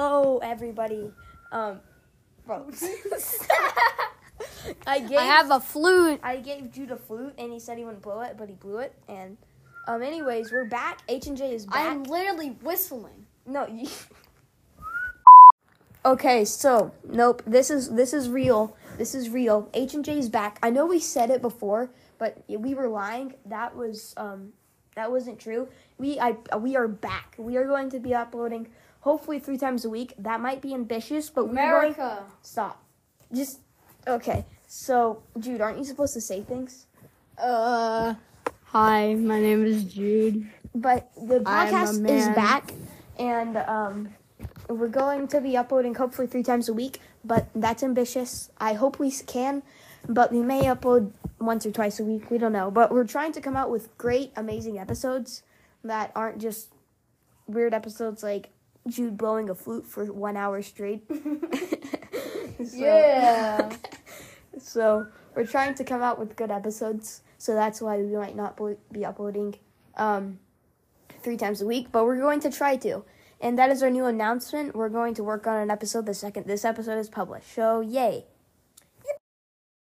Hello, everybody. Um, bro. I gave I have a flute. I gave Jude a flute, and he said he wouldn't blow it, but he blew it. And um, anyways, we're back. H and J is back. I'm literally whistling. No. You... okay, so nope. This is this is real. This is real. H and J is back. I know we said it before, but we were lying. That was um, that wasn't true. We I we are back. We are going to be uploading hopefully three times a week. That might be ambitious, but we're going. America. Stop. Just okay. So Jude, aren't you supposed to say things? Uh, hi, my name is Jude. But the podcast is back, and um, we're going to be uploading hopefully three times a week. But that's ambitious. I hope we can, but we may upload once or twice a week. We don't know. But we're trying to come out with great, amazing episodes that aren't just weird episodes like Jude blowing a flute for one hour straight. So- Yeah. so we're trying to come out with good episodes. So that's why we might not be uploading um, three times a week, but we're going to try to. And that is our new announcement. We're going to work on an episode the second this episode is published. So yay!